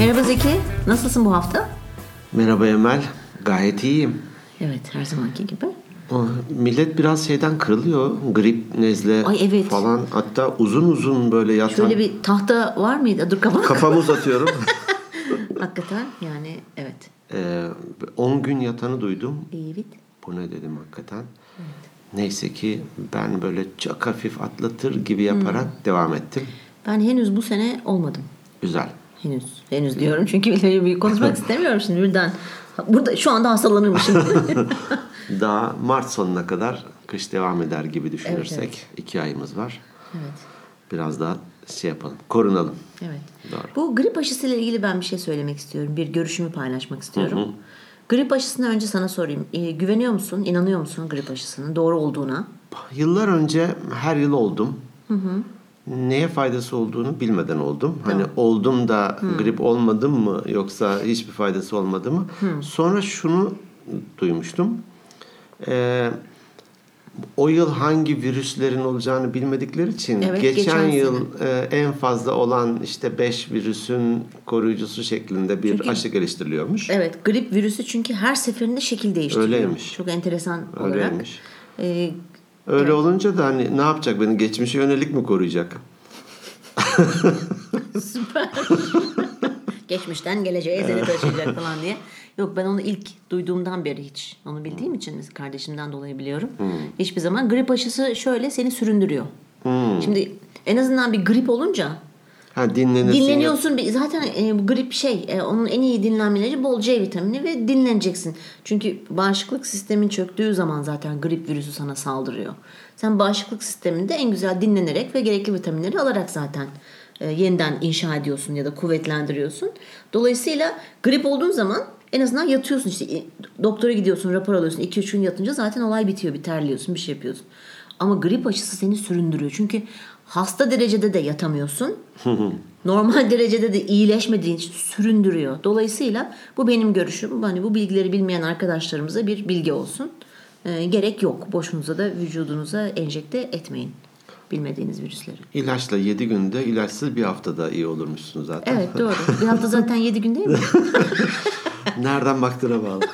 Merhaba Zeki. Nasılsın bu hafta? Merhaba Emel. Gayet iyiyim. Evet her zamanki gibi. Millet biraz şeyden kırılıyor. Grip, nezle Ay, evet. falan. Hatta uzun uzun böyle yatan. Şöyle bir tahta var mıydı? Dur kafam. Kafamı uzatıyorum. Hakikaten yani evet. Ee, 10 gün yatanı duydum. Evet. Bu ne dedim hakikaten. Neyse ki ben böyle çok hafif atlatır gibi yaparak Hmm. devam ettim. Ben henüz bu sene olmadım. Güzel. Henüz. Henüz diyorum çünkü bir konuşmak istemiyorum şimdi birden. Burada şu anda hastalanırmışım. Daha Mart sonuna kadar kış devam eder gibi düşünürsek. evet. iki ayımız var. evet. Biraz daha şey yapalım. Korunalım. Evet. Doğru. Bu grip aşısıyla ilgili ben bir şey söylemek istiyorum. Bir görüşümü paylaşmak istiyorum. Grip aşısına önce sana sorayım. Ee, güveniyor musun? İnanıyor musun grip aşısının doğru olduğuna? Yıllar önce her yıl oldum. Neye faydası olduğunu bilmeden oldum. Hani oldum da grip olmadım mı yoksa hiçbir faydası olmadı mı? Sonra şunu duymuştum. Ee, o yıl hangi virüslerin olacağını bilmedikleri için Evet, geçen, geçen yıl e, en fazla olan işte 5 virüsün koruyucusu şeklinde bir aşı geliştiriliyormuş. Evet, grip virüsü çünkü her seferinde şekil değiştiriyor. Öyleymiş. Çok enteresan olarak. Öyleymiş. Ee, Öyle olunca da hani ne yapacak beni geçmişe yönelik mi koruyacak? süper. Geçmişten geleceğe seni taşıyacak falan diye. Yok ben onu ilk duyduğumdan beri hiç onu bildiğim için kardeşimden dolayı biliyorum. Hiçbir zaman grip aşısı şöyle seni süründürüyor. Şimdi en azından bir grip olunca Ha dinlenirsin. Dinleniyorsun. Bir- Zaten e, bu grip şey, e, onun en iyi dinlenmeleri bol C vitamini ve dinleneceksin. Çünkü bağışıklık sistemin çöktüğü zaman zaten grip virüsü sana saldırıyor. Sen bağışıklık sisteminde en güzel dinlenerek ve gerekli vitaminleri alarak zaten e, yeniden inşa ediyorsun ya da kuvvetlendiriyorsun. Dolayısıyla grip olduğun zaman en azından yatıyorsun işte doktora gidiyorsun rapor alıyorsun 2-3 gün yatınca zaten olay bitiyor bir terliyorsun bir şey yapıyorsun. Ama grip aşısı seni süründürüyor. Çünkü hasta derecede de yatamıyorsun. Normal derecede de iyileşmediğin için süründürüyor. Dolayısıyla bu benim görüşüm. Hani bu bilgileri bilmeyen arkadaşlarımıza bir bilgi olsun. Ee, gerek yok. Boşunuza da vücudunuza enjekte etmeyin. Bilmediğiniz virüsleri. İlaçla 7 günde, ilaçsız bir haftada iyi olurmuşsun zaten. Evet doğru. Bir hafta zaten 7 gün değil mi? Nereden baktığına bağlı.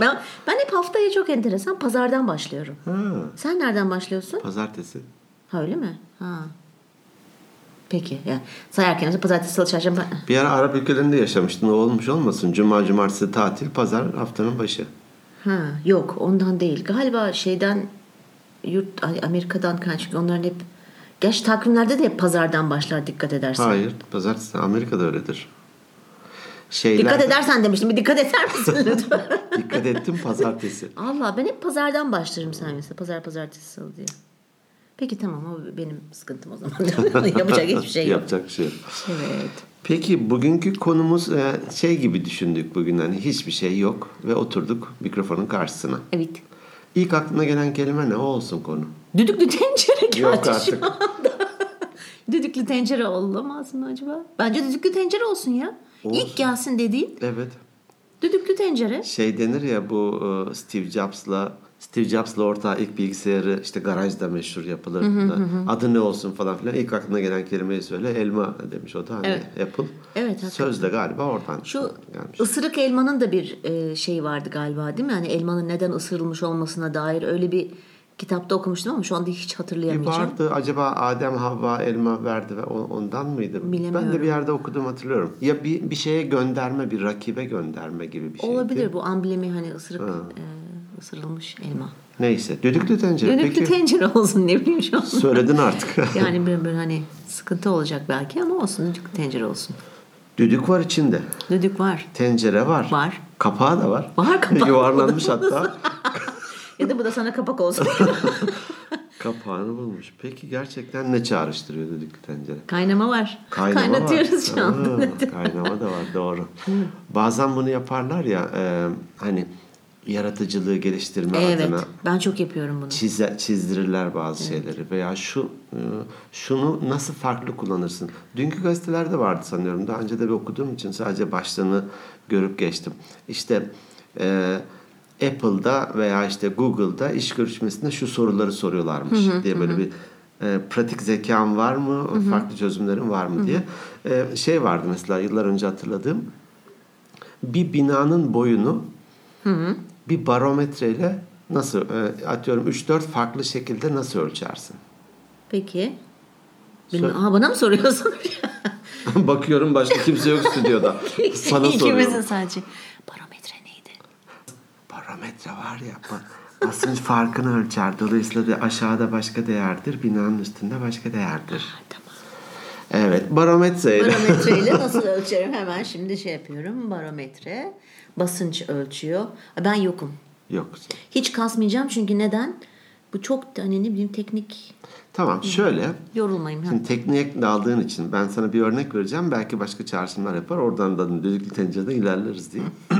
Ben, ben hep haftaya çok enteresan pazardan başlıyorum. Ha, Sen nereden başlıyorsun? pazartesi. Ha öyle mi? Ha. Peki. Yani sayarken işte pazartesi, salı, çarşamba. Bir ara Arap ülkelerinde yaşamıştın. O olmuş olmasın. Cuma, cumartesi tatil, pazar haftanın başı. Ha, yok ondan değil. Galiba şeyden yurt Amerika'dan kaç çünkü onların hep Gerçi takvimlerde de hep pazardan başlar dikkat edersen. Hayır, pazartesi Amerika'da öyledir. Şeyler, Dikkat edersen demiştim. Bir dikkat eder misin lütfen? Dikkat ettim pazartesi. Allah ben hep pazardan başlarım sen mesela. Pazar pazartesi salı diye. Peki tamam o benim sıkıntım o zaman. Yapacak hiçbir şey yok. Yapacak bir şey yok. Evet. Peki bugünkü konumuz e, şey gibi düşündük bugün hani hiçbir şey yok ve oturduk mikrofonun karşısına. Evet. İlk aklına gelen kelime ne? O olsun konu. Düdüklü tencere Yok şu artık. anda. düdüklü tencere olamaz mı acaba? Bence düdüklü tencere olsun ya. Olsun. İlk gelsin dediğin Evet. düdüklü tencere. Şey denir ya bu e, Steve Jobs'la Steve Jobs'la ortağı ilk bilgisayarı işte garajda meşhur yapılır. Adı ne olsun falan filan. İlk aklına gelen kelimeyi söyle. Elma demiş o da hani Evet. Apple. Evet, hakikaten. Söz de galiba oradan Şu gelmiş. ısırık elmanın da bir e, şeyi vardı galiba değil mi? Hani elmanın neden ısırılmış olmasına dair öyle bir kitapta okumuştum ama şu anda hiç Bir hatırlayamayacağım. vardı acaba Adem Havva elma verdi ve ondan mıydı? Ben de Bilemiyorum. bir yerde okudum hatırlıyorum. Ya bir bir şeye gönderme, bir rakibe gönderme gibi bir şeydi. Olabilir bu amblemi hani ısırık e, ısırılmış elma. Neyse. Düdüklü tencere. Düdüklü Peki. tencere olsun ne bileyim şu an. Söyledin artık. Yani bir, bir hani sıkıntı olacak belki ama olsun düdüklü tencere olsun. Düdük var içinde. Düdük var. Tencere var. Var. Kapağı da var. Var kapağı. Yuvarlanmış hatta. Ya da bu da sana kapak olsun. Kapağını bulmuş. Peki gerçekten ne çağrıştırıyor düdüklü tencere? Kaynama var. Kaynama Kaynatıyoruz var. şu anda. Kaynama da var doğru. Bazen bunu yaparlar ya e, hani yaratıcılığı geliştirme Evet. adına Ben çok yapıyorum bunu. çize, çizdirirler bazı şeyleri veya şu e, şunu nasıl farklı kullanırsın. Dünkü gazetelerde vardı sanıyorum. Daha önce de bir okuduğum için sadece başlığını görüp geçtim. İşte e, Apple'da veya işte Google'da iş görüşmesinde şu soruları soruyorlarmış diye böyle bir e, pratik zekan var mı, farklı çözümlerin var mı diye. E, şey vardı mesela yıllar önce hatırladığım. Bir binanın boyunu bir barometreyle nasıl e, atıyorum 3-4 farklı şekilde nasıl ölçersin? Peki. Bilmem. Aha, bana mı soruyorsun? Bakıyorum başka kimse yok stüdyoda. Sana İkimizin soruyorum. sadece. Barometre neydi? Barometre var ya ba- basınç farkını ölçer. Dolayısıyla da aşağıda başka değerdir, binanın üstünde başka değerdir. Tamam. Evet, barometreyle. Barometreyle nasıl ölçerim? Hemen şimdi şey yapıyorum. Barometre. Basınç ölçüyor. Ben yokum. Yok. Hiç kasmayacağım çünkü neden? Bu çok hani ne bileyim teknik Tamam, şöyle. yorulmayayım. Şimdi tekniğe daldığın için ben sana bir örnek vereceğim. Belki başka çağrışımlar yapar. Oradan da düdüklü tencereden ilerleriz diye.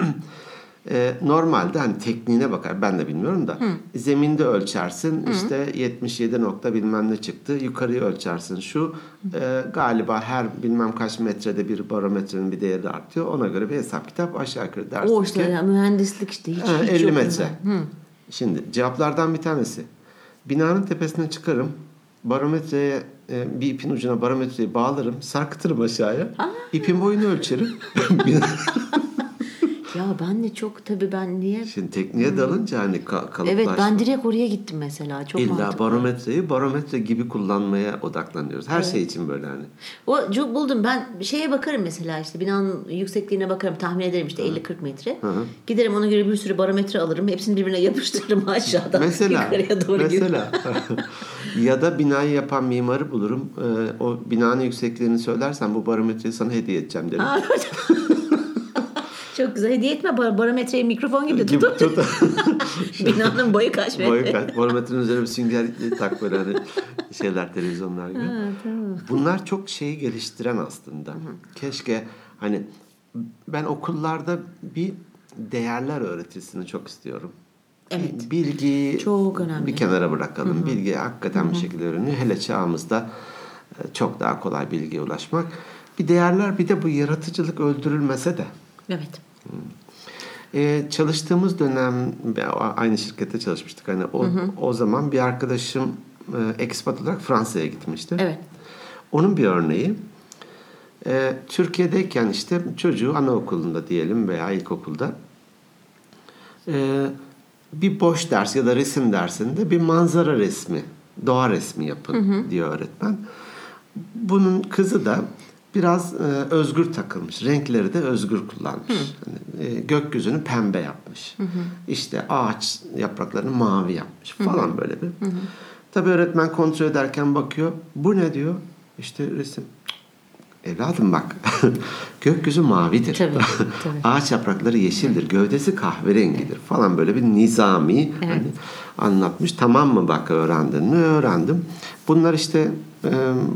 Ee, normalde hani tekniğine bakar. Ben de bilmiyorum da. Zeminde ölçersin. işte 77 nokta bilmem ne çıktı. Yukarıyı ölçersin. Şu e, galiba her bilmem kaç metrede bir barometrenin bir değeri artıyor. Ona göre bir hesap kitap aşağı yukarı dersin O ki. işte ya, mühendislik işte hiç, Ha, hiç 50 yok metre. bunda. Şimdi cevaplardan bir tanesi. Binanın tepesine çıkarım. Barometreye e, bir ipin ucuna barometreyi bağlarım. Sarkıtırım aşağıya. İpin boyunu ölçerim. Ya ben de çok tabii ben niye? Şimdi tekniğe dalınca hani ka- kalıplaşma. Evet ben direkt oraya gittim mesela. Çok İlla mantıklı. barometreyi barometre gibi kullanmaya odaklanıyoruz. Her şey için böyle hani. O çok buldum. Ben şeye bakarım mesela işte binanın yüksekliğine bakarım. Tahmin ederim işte 50-40 metre. Giderim ona göre bir sürü barometre alırım. Hepsini birbirine yapıştırırım aşağıdan Mesela yukarıya doğru mesela ya da binayı yapan mimarı bulurum. Ee, o binanın yüksekliğini söylersen bu barometreyi sana hediye edeceğim derim. Çok güzel. Hediye etme bar- barometreyi mikrofon gibi Gibi tutup tut. binanın boyu kaç metre. Boyu kaç? Barometrenin üzerine bir sünger tak böyle hani şeyler televizyonlar gibi. Bunlar çok şeyi geliştiren aslında. Keşke hani ben okullarda bir değerler öğretisini çok istiyorum. Evet. Bilgi Çok önemli. bir kenara bırakalım. Bilgi hakikaten bir şekilde öğreniyor. Hele çağımızda e, çok daha kolay bilgiye ulaşmak. Bir değerler bir de bu yaratıcılık öldürülmese de. Evet. Ee, çalıştığımız dönem aynı şirkette çalışmıştık. Hani o, o zaman bir arkadaşım e, expat olarak Fransa'ya gitmişti. Evet. Onun bir örneği e, Türkiye'deyken işte çocuğu anaokulunda diyelim veya ilkokulda e, bir boş ders ya da resim dersinde bir manzara resmi, doğa resmi yapın diyor öğretmen. Bunun kızı da biraz e, özgür takılmış. Renkleri de özgür kullanmış. Hani, e, gökyüzünü pembe yapmış. İşte ağaç yapraklarını mavi yapmış falan böyle bir. Tabii öğretmen kontrol ederken bakıyor. Bu ne diyor? İşte resim. Evladım bak. Gökyüzü mavidir. Tabii, tabii. Ağaç yaprakları yeşildir. Gövdesi kahverengidir falan böyle bir nizami hani anlatmış. Tamam mı bak öğrendin mi? Öğrendim. Bunlar işte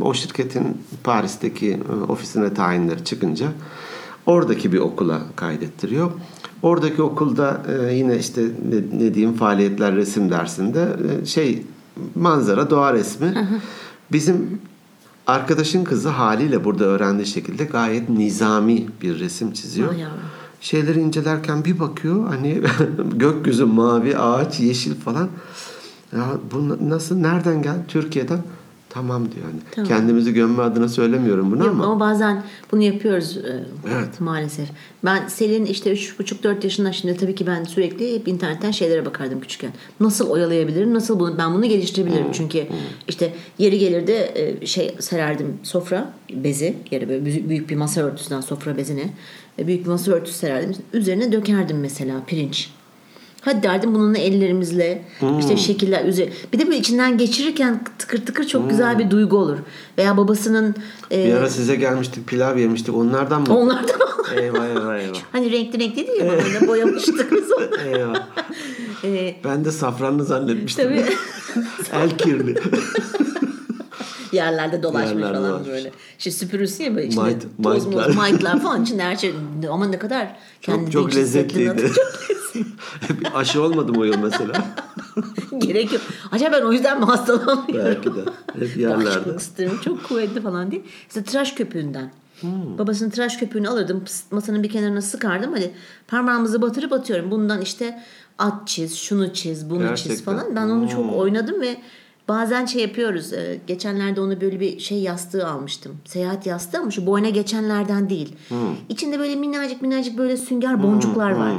o şirketin Paris'teki e, ofisine tayinleri çıkınca oradaki bir okula kaydettiriyor. Oradaki okulda e, yine işte ne, ne diyeyim faaliyetler resim dersinde e, şey manzara doğa resmi. Bizim arkadaşın kızı haliyle burada öğrendiği şekilde gayet nizami bir resim çiziyor. Şeyleri incelerken bir bakıyor hani gökyüzü mavi, ağaç, yeşil falan. Ya bu nasıl nereden geldi? Türkiye'den. Tamam diyor hani. Tamam. Kendimizi gömme adına söylemiyorum bunu Yok ama. ama bazen bunu yapıyoruz e, Evet. maalesef. Ben Selin işte 3,5-4 yaşında şimdi tabii ki ben sürekli hep internetten şeylere bakardım küçükken. Nasıl oyalayabilirim? Nasıl bunu ben bunu geliştirebilirim? Hmm. Çünkü işte yeri gelirdi e, şey sererdim sofra bezi yere böyle büyük- bir masa örtüsünden sofra bezine büyük bir masa örtüsü sererdim. Üzerine dökerdim mesela pirinç. Hadi derdim bununla ellerimizle Hmm. işte şekiller üzeri. Bir de böyle içinden geçirirken tıkır tıkır çok güzel bir duygu olur. Veya babasının e, Bir ara size gelmiştik pilav yemiştik onlardan mı? Onlardan eyvah eyvah eyvah. Hani renkli renkli değil mi? Boyamıştık biz onu. eyvah. Ee, Ben de safranlı zannetmiştim. tabii El kirli. Yerlerde dolaşmış Yerlerde falan dolaşmış. böyle. İşte süpürürsün ya böyle içinde Might- toz moz, might'lar falan içinde her şey. Ama ne kadar kendi Çok, çok lezzetliydi. Bir Aşı olmadım o yıl mesela. Gerek yok. Acaba ben o yüzden mi hastalanmıyorum? Belki de. Hep yerlerde. Sistemim çok kuvvetli falan diye. İşte tıraş köpüğünden. Hmm. Babasının tıraş köpüğünü alırdım. pıst, masanın bir kenarına sıkardım. Hadi parmağımızı batırıp atıyorum. Bundan işte at çiz, şunu çiz, bunu çiz Gerçekten. Hmm. falan. Ben onu çok oynadım ve Bazen şey yapıyoruz. e, Geçenlerde ona böyle bir şey yastığı almıştım. Seyahat yastığı ama şu boyuna geçenlerden değil. İçinde böyle minnacık minnacık böyle sünger boncuklar var.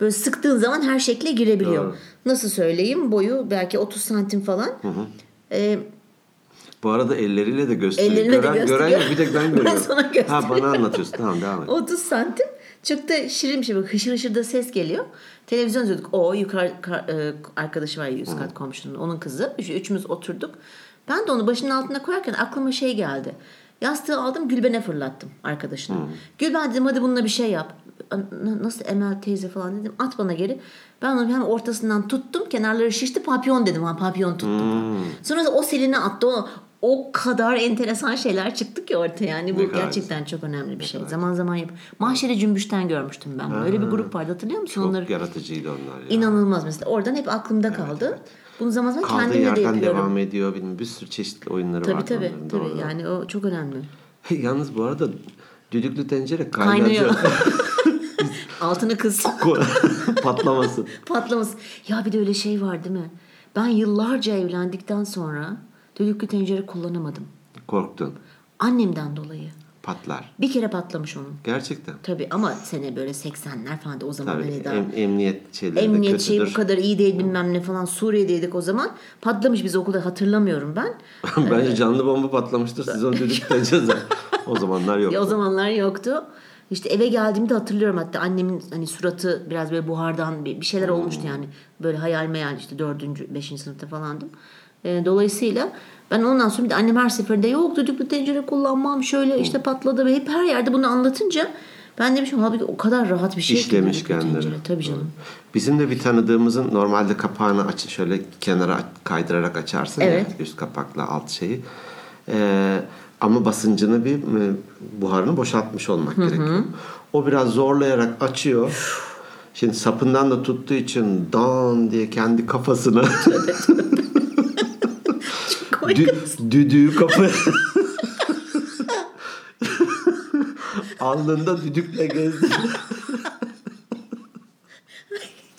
Böyle sıktığın zaman her şekle girebiliyor. Nasıl söyleyeyim? Boyu belki 30 santim falan. E, Bu arada elleriyle de gösteriyor. Elleriyle de gören, gösteriyor. gören bir tek ben Ben görüyorum. sana gösteriyorum. ha bana anlatıyorsun. Tamam devam et. 30 santim. Da şirin bir şey. Böyle hışır hışır da ses geliyor. Televizyon izliyorduk. O yukarı ka- e, arkadaşı var üst kat komşunun. Onun kızı. Üç, üçümüz oturduk. Ben de onu başının altına koyarken aklıma şey geldi. Yastığı aldım Gülben'e fırlattım arkadaşına. Gülben dedim hadi bununla bir şey yap. Nasıl Emel teyze falan dedim. At bana geri. Ben onu hem ortasından tuttum. Kenarları şişti. Papyon dedim. Ha papyon tuttum. Sonra da o seline attı. O, o kadar enteresan şeyler çıktı ki ortaya. Yani bu Ne kadar gerçekten çok önemli bir şey. Zaman zaman yap. Mahşere Cümbüş'ten görmüştüm ben. bunu. Öyle bir grup vardı hatırlıyor musun? Çok Onları yaratıcıydı onlar ya. inanılmaz mesela. Oradan hep aklımda kaldı. Bunu zaman zaman Kaldığı kendimle de yapıyorum. devam ediyor. Bilmem, bir sürü çeşitli oyunları Tabii var. tabii. onların, tabii. doğru. Yani o çok önemli. Yalnız bu arada düdüklü tencere Kaynıyor. Altını kız. Patlamasın. Patlaması. Ya bir de öyle şey var değil mi? Ben yıllarca evlendikten sonra düdüklü tencere kullanamadım. Korktun. Annemden dolayı. Patlar. Bir kere patlamış onun. Gerçekten. Tabii ama sene böyle 80'ler falan da o zaman Tabii. hani daha Em- emniyet şeyleri de emniyet kötüdür. şeyi bu kadar iyi değil bilmem ne falan Suriye'deydik o zaman. Patlamış biz okulda hatırlamıyorum ben. Bence canlı bomba patlamıştır. Siz onu düdüklü tencere. o zamanlar yok. Ya o zamanlar yoktu. İşte eve geldiğimde hatırlıyorum hatta annemin hani suratı biraz böyle buhardan bir, bir şeyler olmuştu yani. Böyle hayal meyal işte dördüncü, beşinci sınıfta falandım. Ee, dolayısıyla ben ondan sonra bir de annem her seferinde yok düdüklü tencere kullanmam şöyle işte patladı ve hep her yerde bunu anlatınca ben demişim halbuki o kadar rahat bir şey İşlemiş kendileri. Tabii canım. Bizim de bir tanıdığımızın normalde kapağını aç şöyle kenara kaydırarak açarsın Evet. ya üst kapakla alt şeyi. Ee, ama basıncını bir e, buharını boşaltmış olmak gerekiyor. O biraz zorlayarak açıyor. Şimdi sapından da tuttuğu için dan diye kendi kafasını Dü- düdüğü kafa alnında düdükle gezdi.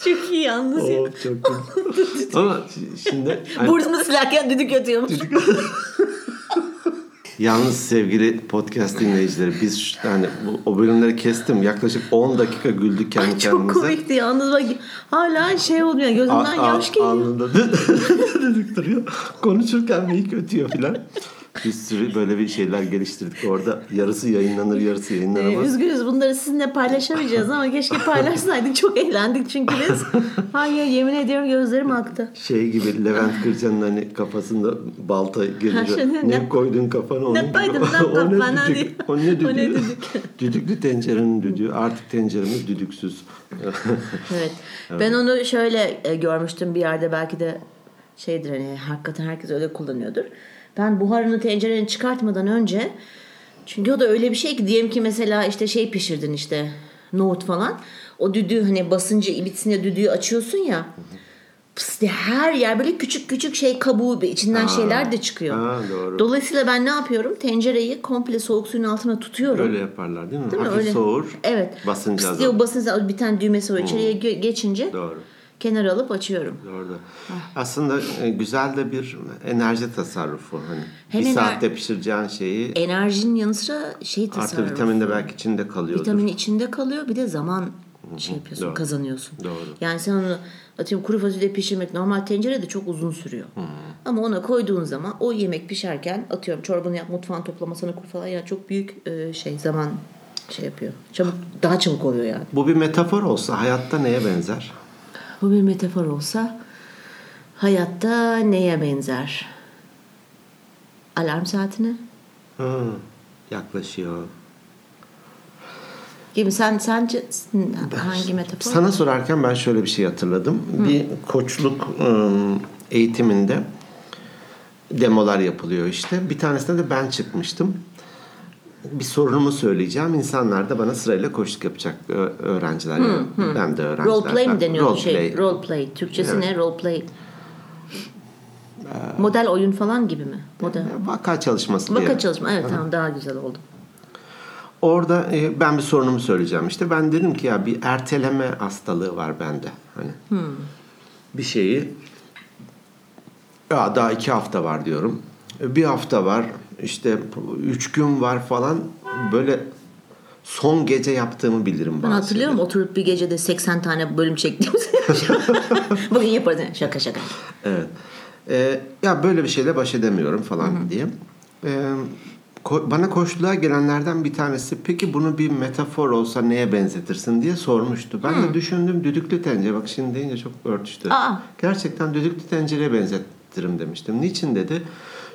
Çok iyi yalnız ya. Oh, çok iyi. Ama şi- şimdi hani- Burnunu silerken düdük ötüyormuş. Yalnız sevgili podcast dinleyicileri biz yani bu, o bölümleri kestim. Yaklaşık 10 dakika güldük kendi Çok kendimize. komikti yalnız bak hala şey olmuyor gözümden yaş geliyor. Alnında dedik duruyor. Konuşurken meyik ötüyor filan. Bir sürü böyle bir şeyler geliştirdik orada. Yarısı yayınlanır, yarısı Ee, yayınlanamaz. üzgünüz bunları sizinle paylaşamayacağız ama keşke paylaşsaydık çok eğlendik çünkü biz. Hayır yemin ediyorum gözlerim aktı. Şey gibi Levent Kırcan'ın hani kafasında balta şöyle ne, ne- koydun kafana onun gibi. koydun lan o ne düdük? O ne düdüğü? O ne düdük? Düdüklü tencerenin düdüğü. Artık tenceremiz düdüksüz. Evet. Ben onu şöyle e, görmüştüm bir yerde belki de şeydir hani hakikaten herkes öyle kullanıyordur. Ben buharını tencereni çıkartmadan önce çünkü o da öyle bir şey ki diyelim ki mesela işte şey pişirdin işte nohut falan. O düdüğü hani basıncı bitsin diye düdüğü açıyorsun ya. Pıs diye her yer böyle küçük küçük şey kabuğu içinden şeyler de çıkıyor. Ha, doğru. Dolayısıyla ben ne yapıyorum? Tencereyi komple soğuk suyun altına tutuyorum. Öyle yaparlar değil mi? Değil mi? Hafif Öyle. soğur. Evet. Basıncı Pıs diye o basıncı bir tane düğmesi var içeriye geçince Doğru. Kenara alıp açıyorum. Doğru. Ah. Aslında e, güzel de bir enerji tasarrufu. Hani Hem bir ener- saatte pişireceğin şeyi Enerjinin yanı sıra şey artı tasarruf. vitamin de belki içinde kalıyordur. Vitamin içinde kalıyor bir de zaman şey yapıyorsun Doğru. kazanıyorsun. Doğru. Yani sen onu atıyorum kuru fasulye pişirmek normal tencerede çok uzun sürüyor. Ama ona koyduğun zaman o yemek pişerken atıyorum çorbanı yap mutfağın toplamasını kur falan ya çok büyük e, şey zaman şey yapıyor. Çabuk daha çabuk oluyor yani. Bu bir metafor olsa hayatta neye benzer? Bu bir metafor olsa hayatta neye benzer? Alarm saatine Hı, yaklaşıyor. gibi. Sen sence hangi metafor? Sana sorarken ben şöyle bir şey hatırladım. Bir koçluk eğitiminde demolar yapılıyor işte. Bir tanesinde de ben çıkmıştım. Bir sorunumu söyleyeceğim. İnsanlar da bana sırayla koçluk yapacak öğrenciler. yani. Ben de öğrenciler. Role play mi deniyor Role şey? play. Role play. Türkçesi Evet. ne? Role play. Model oyun falan gibi mi? Model. Vaka çalışması diye. Vaka çalışma. Evet tamam daha güzel oldu. Orada e, ben bir sorunumu söyleyeceğim. İşte ben dedim ki ya bir erteleme hastalığı var bende. Hani bir şeyi Ya daha iki hafta var diyorum. Bir hafta var, işte üç gün var falan. Böyle son gece yaptığımı bilirim Ben bazı hatırlıyorum oturup bir gecede 80 tane bölüm çektiğimizi. Bugün yaparız. Şaka şaka. Evet. Ee, ya böyle bir şeyle baş edemiyorum falan diye. Ee, ko- bana koşluğa gelenlerden bir tanesi peki bunu bir metafor olsa neye benzetirsin diye sormuştu. Ben de düşündüm düdüklü tencere. Bak şimdi deyince çok örtüştü. Aa. Gerçekten düdüklü tencereye benzetirim demiştim. Niçin dedi?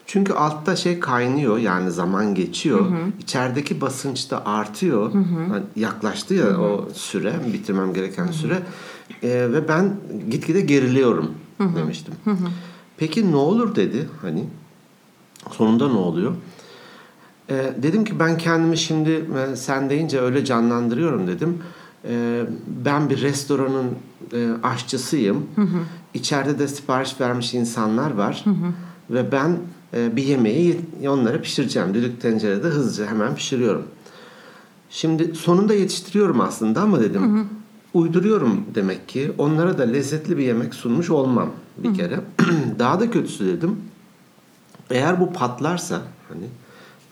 Çünkü altta şey kaynıyor yani zaman geçiyor. İçerideki basınç da artıyor. Hani yaklaştı ya o süre, bitirmem gereken süre. Ee, ve ben gitgide geriliyorum demiştim. Peki ne olur dedi hani. Sonunda ne oluyor? Ee, dedim ki ben kendimi şimdi e, sen deyince öyle canlandırıyorum dedim. Ee, ben bir restoranın e, aşçısıyım. İçeride de sipariş vermiş insanlar var. Ve ben e, bir yemeği onlara pişireceğim. Düdük tencerede hızlıca hemen pişiriyorum. Şimdi sonunda yetiştiriyorum aslında ama dedim uyduruyorum demek ki. Onlara da lezzetli bir yemek sunmuş olmam bir kere. Daha da kötüsü dedim. Eğer bu patlarsa hani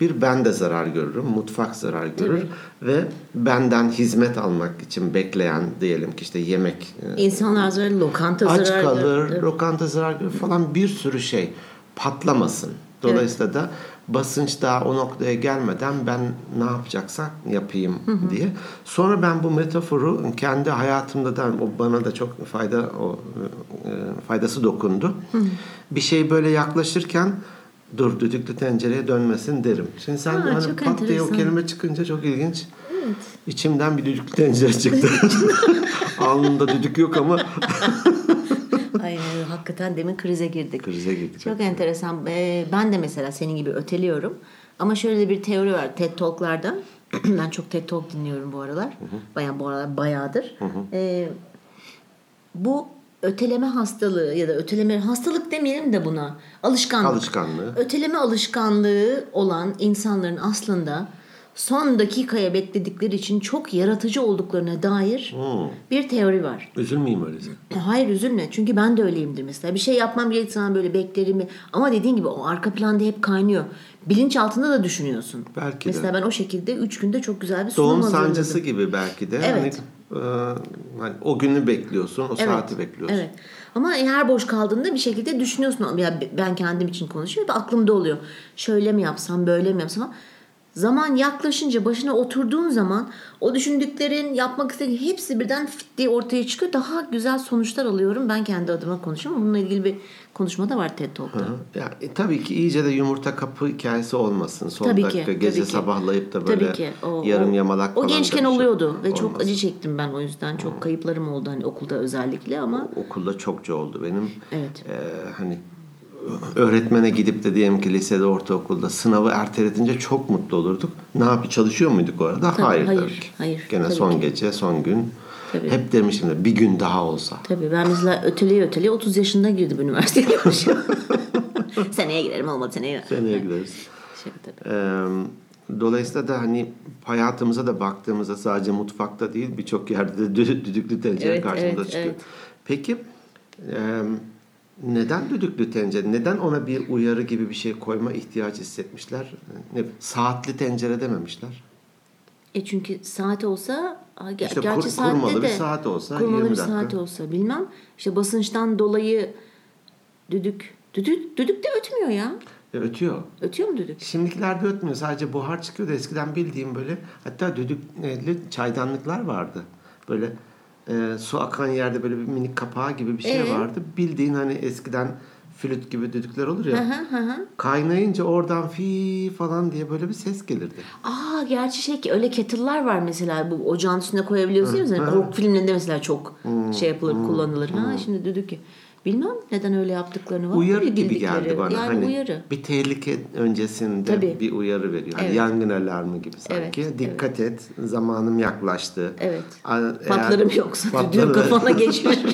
bir ben de zarar görürüm, mutfak zarar görür ve benden hizmet almak için bekleyen diyelim ki işte yemek e, İnsanlar zarar, lokanta aç zarar. kalır, görür. lokanta zarar görür falan bir sürü şey patlamasın. Dolayısıyla da basınç daha o noktaya gelmeden ben ne yapacaksak yapayım diye. Sonra ben bu metaforu kendi hayatımda da o bana da çok fayda o e, faydası dokundu. Bir şey böyle yaklaşırken dur düdüklü tencereye dönmesin derim. Şimdi sen Ha, hani pat diye o kelime çıkınca çok ilginç. İçimden bir düdüklü tencere çıktı. Alnında düdük yok ama hakikaten demin krize girdik. krize girdik. Çok enteresan. Ee, Ben de mesela senin gibi öteliyorum. Ama şöyle bir teori var TED Talk'larda. ben çok TED Talk dinliyorum bu aralar. Bayağı bu aralar bayağıdır. Ee, bu öteleme hastalığı ya da öteleme hastalık demeyelim de buna alışkanlık. Alışkanlığı. Öteleme alışkanlığı olan insanların aslında son dakikaya bekledikleri için çok yaratıcı olduklarına dair bir teori var. Üzülmeyeyim öyleyse. Hayır üzülme. Çünkü ben de öyleyimdir mesela. Bir şey yapmam gerektiği zaman böyle beklerim. Ama dediğin gibi o arka planda hep kaynıyor. Bilinç altında da düşünüyorsun. Belki de. mesela ben o şekilde 3 günde çok güzel bir sunum Doğum sancısı gibi belki de. Evet. Hani, e, hani o günü bekliyorsun, o saati bekliyorsun. Evet. Ama her boş kaldığında bir şekilde düşünüyorsun. Ya ben kendim için konuşuyorum. Aklımda oluyor. Şöyle mi yapsam, böyle mi yapsam? Zaman yaklaşınca başına oturduğun zaman o düşündüklerin, yapmak istediğin hepsi birden fit diye ortaya çıkıyor. Daha güzel sonuçlar alıyorum. Ben kendi adıma konuşuyorum. Bununla ilgili bir konuşma da var TED Talk'ta. Ya, e, tabii ki iyice de yumurta kapı hikayesi olmasın. Son Tabii dakika ki, gece tabii sabahlayıp da böyle Tabii ki. O, yarım o- yamalak O falan da gençken şey oluyordu ve çok olmasın. acı çektim ben o yüzden. Çok kayıplarım oldu hani okulda özellikle ama Okulda çokça oldu benim. Evet. e, hani öğretmene gidip de diyelim ki lisede, ortaokulda sınavı erteletince çok mutlu olurduk. Ne yapıyor? Çalışıyor muyduk orada? hayır, hayır, tabii ki. hayır, Gene tabii son ki. gece, son gün. Tabii. Hep demişim de bir gün daha olsa. Tabii ben mesela öteleye öteleye 30 yaşında girdim üniversiteye. seneye girerim olmadı seneye. Seneye gideriz. Şaka tabii. Ee, dolayısıyla da hani hayatımıza da baktığımızda sadece mutfakta değil birçok yerde de dü- düdüklü tencere Evet, karşımıza evet, çıkıyor. evet. Peki e, neden düdüklü tencere? Neden ona bir uyarı gibi bir şey koyma ihtiyacı hissetmişler? Ne, saatli tencere dememişler. E çünkü saat olsa ger- İşte gerçi kur- saatte kurmalı bir de saat olsa kurmalı 20 bir dakika. saat olsa bilmem. İşte basınçtan dolayı düdük düdük düdük de ötmüyor ya. E, ötüyor. Ötüyor mu düdük? Şimdikilerde ötmüyor. Sadece buhar çıkıyor da eskiden bildiğim böyle hatta düdüklü çaydanlıklar vardı. Böyle e, su akan yerde böyle bir minik kapağı gibi bir şey Ee? vardı. Bildiğin hani eskiden flüt gibi düdükler olur ya. hı hı hı. Kaynayınca oradan fi falan diye böyle bir ses gelirdi. Aa gerçi şey ki öyle kettle'lar var mesela bu ocağın üstüne koyabiliyorsun ya mesela korku filmlerinde mesela çok şey yapılır kullanılır. Ha şimdi düdük. Bilmem neden öyle yaptıklarını var. Uyarı gibi geldi bana. Yani hani uyarı. bir tehlike öncesinde Tabii. bir uyarı veriyor. Hani Evet. yangın alarmı gibi sanki. Evet, Dikkat et. Zamanım yaklaştı. Evet. Eğer- Patlarım yoksa Patlarım- kafana geçmiş.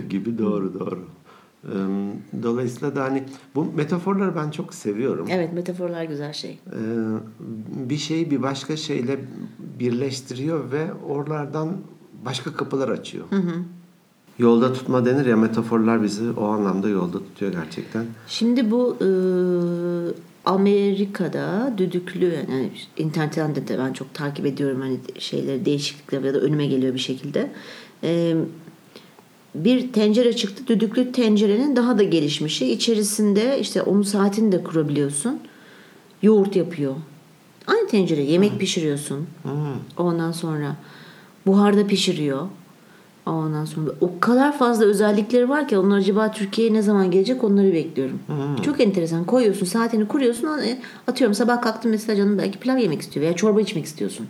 Gibi doğru doğru. Dolayısıyla da hani bu metaforları ben çok seviyorum. evet metaforlar güzel şey. Bir şeyi bir başka şeyle birleştiriyor ve oralardan başka kapılar açıyor. Yolda tutma denir ya metaforlar bizi o anlamda yolda tutuyor gerçekten. Şimdi bu e, Amerika'da düdüklü yani internetten de, ben çok takip ediyorum hani şeyleri değişiklikler ya da önüme geliyor bir şekilde. E, bir tencere çıktı. Düdüklü tencerenin daha da gelişmişi. İçerisinde işte onun saatini de kurabiliyorsun. Yoğurt yapıyor. Aynı tencere yemek pişiriyorsun. Ondan sonra buharda pişiriyor. Ondan sonra o kadar fazla özellikleri var ki onlar acaba Türkiye'ye ne zaman gelecek onları bekliyorum. Çok enteresan. Koyuyorsun saatini kuruyorsun atıyorum sabah kalktın mesela canım belki pilav yemek istiyor veya çorba içmek istiyorsun.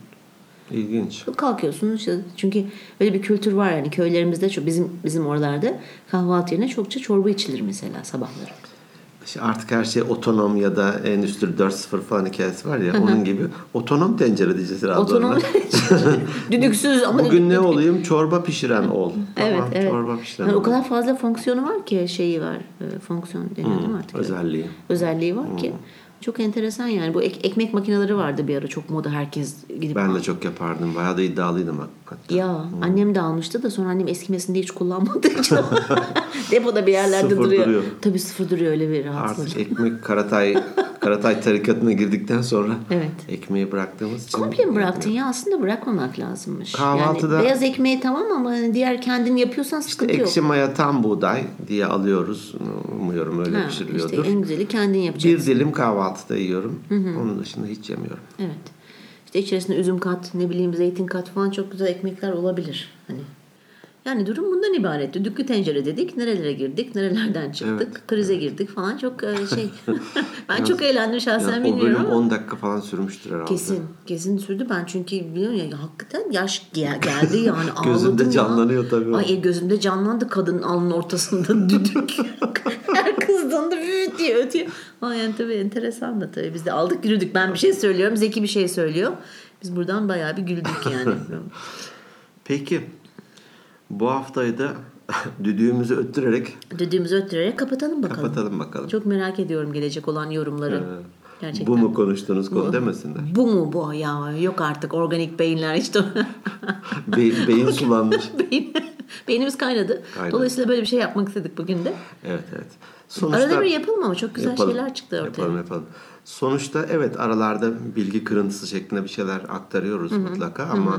İlginç. Kalkıyorsun işte çünkü öyle bir kültür var yani köylerimizde çok bizim bizim oralarda kahvaltı yerine çokça çorba içilir mesela sabahları. İşte artık her şey otonom ya da Endüstri 4.0 falan hikayesi var ya onun gibi otonom tencere diyeceğiz herhalde. Otonom düdüksüz ama Bugün ne olayım? Çorba pişiren ol. Evet, tamam, evet. Çorba pişiren Yani ol. o kadar fazla fonksiyonu var ki şeyi var. e, Fonksiyon deniyor değil mi artık? Özelliği. Özelliği var ki. Çok enteresan yani. Bu ek- ekmek makineleri vardı bir ara çok moda herkes gidip Ben de çok yapardım. Bayağı da iddialıydım hakikaten. Ya annem de almıştı da sonra annem eskimesin diye hiç kullanmadığı için depoda bir yerlerde Sıfır duruyor. duruyor. Tabii sıfır duruyor öyle bir rahatsızlık. Artık ekmek Karatay Karatay tarikatına girdikten sonra Evet. ekmeği bıraktığımız için Komple mi bıraktın ya aslında bırakmamak lazımmış. Kahvaltıda- Yani beyaz ekmeği tamam ama hani diğer kendin yapıyorsan sıkıntı yok. ekşi maya tam buğday diye alıyoruz. Umuyorum öyle Ha, pişiriliyordur. işte en güzeli kendin yapacaksın. Bir dilim kahvaltıda yiyorum. Onun dışında hiç yemiyorum. Evet. İşte içerisine üzüm kat, ne bileyim zeytin kat falan çok güzel ekmekler olabilir. Hani yani durum bundan ibaret. Düdüklü tencere dedik. Nerelere girdik? Nerelerden çıktık? Evet, Krize girdik falan. Çok e, şey. ben çok eğlendim şahsen Yani o bilmiyorum bölüm ama. 10 dakika falan sürmüştür herhalde. Kesin. Kesin sürdü. Ben çünkü biliyorum ya hakikaten yaş gel- geldi yani. Ağladım Gözünde ya. canlanıyor tabii o. Ay e, gözümde canlandı kadının alnının ortasında düdük. Her kızdığında vüt diye ötüyor. Ama yani tabii enteresan da tabii. Biz de aldık yürüdük. Ben bir şey söylüyorum. Zeki bir şey söylüyor. Biz buradan bayağı bir güldük yani. Peki bu haftayı da düdüğümüzü öttürerek Düdüğümüzü öttürerek kapatalım bakalım. kapatalım bakalım. Çok merak ediyorum gelecek olan yorumları. Gerçekten. Bu mu konuştuğunuz konu demesinler. Bu mu bu ya? Yok artık organik beyinler işte. Be- beyin sulanmış. Beyin, beynimiz kaynadı. Kaynadı. Dolayısıyla böyle bir şey yapmak istedik bugün de. Evet evet. Arada bir yapalım ama çok güzel Yapalım. şeyler çıktı ortaya. Yapalım yapalım. Sonuçta evet aralarda bilgi kırıntısı şeklinde bir şeyler aktarıyoruz mutlaka ama e,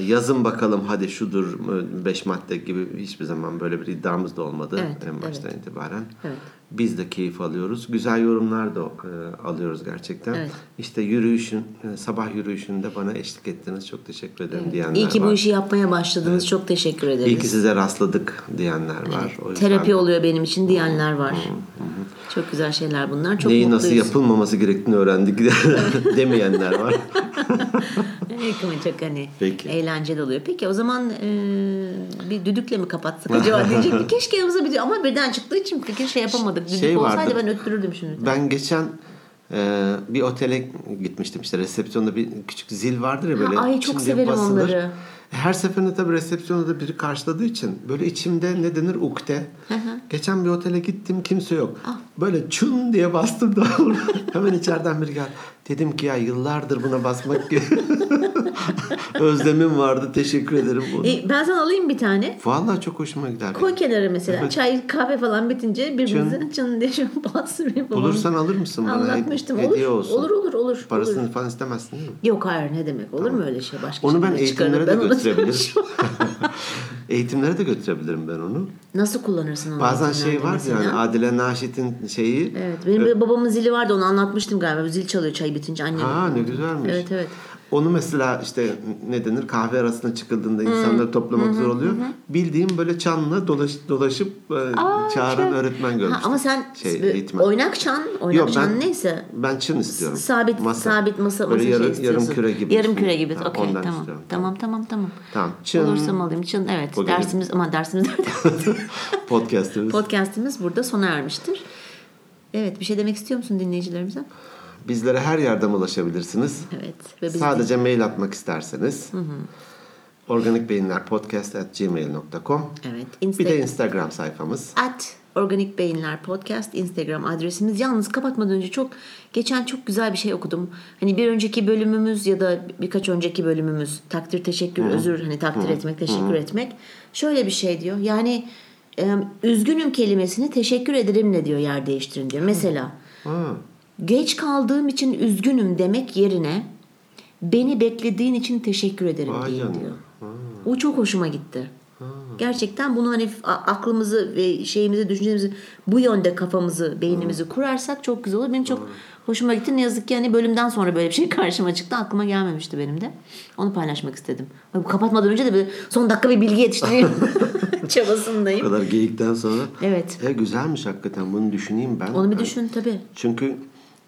yazın bakalım hadi şudur 5 madde gibi hiçbir zaman böyle bir iddiamız da olmadı Evet, en baştan evet. itibaren. Evet. Biz de keyif alıyoruz. Güzel yorumlar da e, alıyoruz gerçekten. Evet. İşte yürüyüşün, e, sabah yürüyüşünde bana eşlik ettiniz. Çok teşekkür ederim diyenler İyi ki var. bu işi yapmaya başladınız. Çok teşekkür ederiz. İyi ki size rastladık diyenler var. O yüzden Terapi oluyor benim için diyenler var. Çok güzel şeyler bunlar. Çok Neyi mutluyuz. nasıl yapılmaması gerektiğini öğrendik demeyenler var. Çok hani Peki. eğlenceli oluyor. Peki o zaman e, bir düdükle mi kapatsak acaba diyecektim. Keşke yanımıza bir ama birden çıktığı için fikir şey yapamadık. Düdük Şey olsaydı vardı. ben öttürürdüm şimdi. Ben geçen e, bir otele gitmiştim işte resepsiyonda bir küçük zil vardır ya böyle. ay, çok severim basılır. onları. Her seferinde tabii resepsiyonda da biri karşıladığı için böyle içimde ne denir ukde. Geçen bir otele gittim kimse yok. Ah. Böyle çun diye bastım da hemen içeriden biri geldi. Dedim ki ya yıllardır buna basmak özlemim vardı teşekkür ederim. E, ben sana alayım bir tane. Vallahi çok hoşuma gider. Koy kenara mesela. Çay, kahve falan bitince birbirimize Çın. çın diye yapalım. Bulursan alır mısın bana? Anlatmıştım. Hediye olur. olsun. Olur olur olur. Parasını olur. falan istemezsin değil mi? Yok hayır ne demek olur mu öyle şey başka Onu ben eğitimlere de götürebilirim. Eğitimlere de götürebilirim ben onu. Nasıl kullanırsın onu? Bazen şey var ya yani Adile Naşit'in şeyi. Evet benim bir babamın zili vardı onu anlatmıştım galiba. Zil çalıyor çay bitince annem. Ha ne güzelmiş. Evet evet. Onu mesela işte ne denir kahve arasına çıkıldığında insanları toplamak zor oluyor. Bildiğim böyle çanla dolaş, dolaşıp e, çağıran öğretmen Ha, görmüştüm. ama sen şey, eğitmen. oynak çan, oynak Yok, çan ben- neyse. Ben çın istiyorum. Sabit sabit masa Böyle masa yarı- şey istiyorsun. yarım küre gibi. Yarım küre gibi. Ha, Okey tamam. istiyorum. Tamam tamam tamam. Tamam. Çın Olursam alayım. Çın evet. Bugün- Dersimiz ama dersimiz podcastımız. podcast'imiz burada sona ermiştir. Evet bir şey demek istiyor musun dinleyicilerimize? Bizlere her yerden ulaşabilirsiniz. Evet. Ve biz Sadece mail atmak isterseniz Organik Beyinler Podcast at gmail.com Evet. Bir Insta- de Instagram sayfamız. at Organik Beyinler Podcast Instagram adresimiz. Yalnız kapatmadan önce çok geçen çok güzel bir şey okudum. Hani bir önceki bölümümüz ya da birkaç önceki bölümümüz takdir, teşekkür, özür hani takdir etmek, teşekkür etmek. Şöyle bir şey diyor. Yani e, üzgünüm kelimesini teşekkür ederimle diyor yer değiştirin diyor. Mesela Ha, geç kaldığım için üzgünüm demek yerine beni beklediğin için teşekkür ederim Vay canına. diyor. O çok hoşuma gitti. Gerçekten bunu hani aklımızı ve şeyimizi, düşüncemizi bu yönde kafamızı, beynimizi kurarsak çok güzel olur. Benim çok hoşuma gitti. Ne yazık ki hani bölümden sonra böyle bir şey karşıma çıktı. Aklıma gelmemişti benim de. Onu paylaşmak istedim. Kapatmadan önce de böyle son dakika bir bilgi yetiştireyim çabasındayım. kadar geyikten sonra. Evet. E, güzelmiş hakikaten bunu düşüneyim ben. Onu bir Yani düşün tabii. Çünkü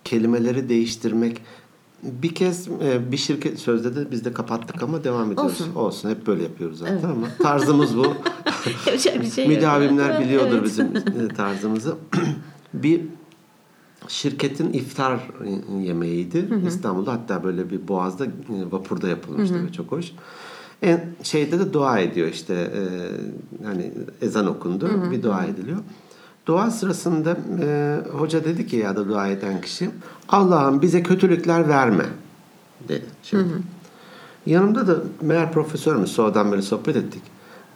kelimeleri değiştirmek bir kez e, bir şirket sözde de biz de kapattık ama devam ediyoruz. Olsun. Hep böyle yapıyoruz zaten ama tarzımız bu. Bir şey. Müdavimler biliyordur Evet. bizim e, tarzımızı. bir şirketin iftar yemeğiydi. İstanbul'da hatta böyle bir boğazda e, vapurda yapılmıştı ve çok hoş. En şeyde de dua ediyor işte e, hani ezan okundu bir dua ediliyor. Dua sırasında e, hoca dedi ki ya da dua eden kişi Allah'ım bize kötülükler verme dedi. Şimdi. Yanımda da meğer profesörümüz sonradan böyle sohbet ettik.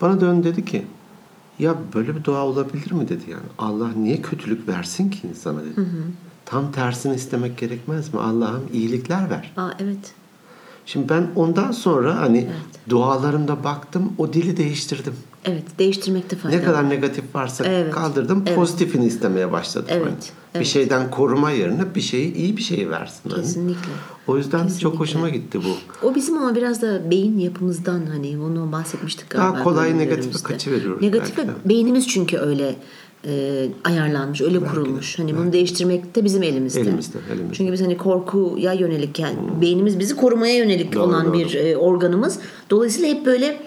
Bana dön dedi ki ya böyle bir dua olabilir mi dedi yani. Allah niye kötülük versin ki insana dedi. Tam tersini istemek gerekmez mi? Allah'ım iyilikler ver. Aa, evet. Şimdi ben ondan sonra hani dualarımda baktım o dili değiştirdim. Evet. Değiştirmekte fayda Ne var. kadar negatif varsa Evet. kaldırdım. Evet. Pozitifini istemeye başladım. Evet. Hani Bir Evet. şeyden koruma yerine bir şeyi iyi bir şey versin. hani. Kesinlikle. O yüzden Kesinlikle. çok hoşuma gitti bu. O bizim ama biraz da beyin yapımızdan hani onu bahsetmiştik Daha galiba. kolay negatife kaçıveriyoruz Negatife belki de. beynimiz çünkü öyle e, ayarlanmış, öyle kurulmuş. Hani bunu değiştirmek de bizim elimizde. Elimizde, elimizde. Çünkü biz hani korkuya yönelik yani beynimiz bizi korumaya yönelik Doğru, olan doğru. bir e, organımız. Dolayısıyla hep böyle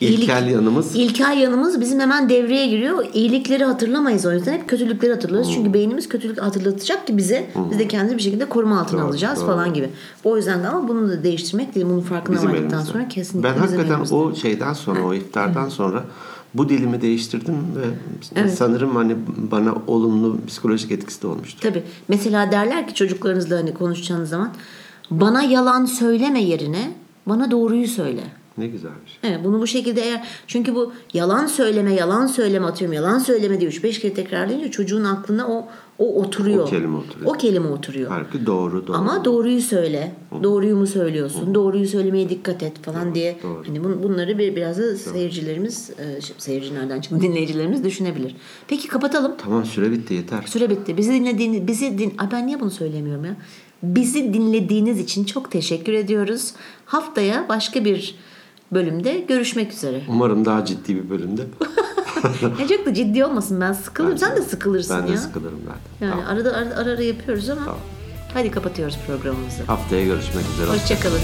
İlkel yanımız. İlkel yanımız bizim hemen devreye giriyor. İyilikleri hatırlamayız o yüzden hep kötülükleri hatırlarız. Çünkü beynimiz kötülük hatırlatacak ki bize biz de kendimizi bir şekilde koruma altına Doğru, alacağız doğru. falan gibi. O yüzden de ama bunu da değiştirmek değil. Bunun farkına Bizim vardıktan elimizde. sonra kesinlikle ben hakikaten elimizde. o şeyden sonra o iftardan sonra bu dilimi değiştirdim ve sanırım hani bana olumlu psikolojik etkisi de olmuştu. Tabii. Mesela derler ki çocuklarınızla hani konuşacağınız zaman bana yalan söyleme yerine bana doğruyu söyle. Ne güzelmiş. Evet, bunu bu şekilde eğer çünkü bu yalan söyleme yalan söyleme atıyorum yalan söyleme diye 3-5 kere tekrarlayınca çocuğun aklına o o oturuyor. O kelime oturuyor. O kelime oturuyor. Halbuki doğru doğru. Ama doğruyu söyle. Doğruyu mu söylüyorsun? Doğruyu söylemeye dikkat et falan diye. doğru. Hani bun- bunları bir biraz da seyircilerimiz, e, şimdi seyirci nereden çıktı? Dinleyicilerimiz düşünebilir. Peki kapatalım. Tamam süre bitti yeter. Süre bitti. Bizi dinlediğiniz, bizi din, Ay ben niye bunu söylemiyorum ya? Bizi dinlediğiniz için çok teşekkür ediyoruz. Haftaya başka bir bölümde görüşmek üzere. Umarım daha ciddi bir bölümde. ya çok da ciddi olmasın ben sıkılırım. Sen de sıkılırsın Ben ya. de sıkılırım zaten. Yani Tamam. arada ara, ara ara yapıyoruz ama hadi kapatıyoruz programımızı. Haftaya görüşmek üzere. Hoşçakalın.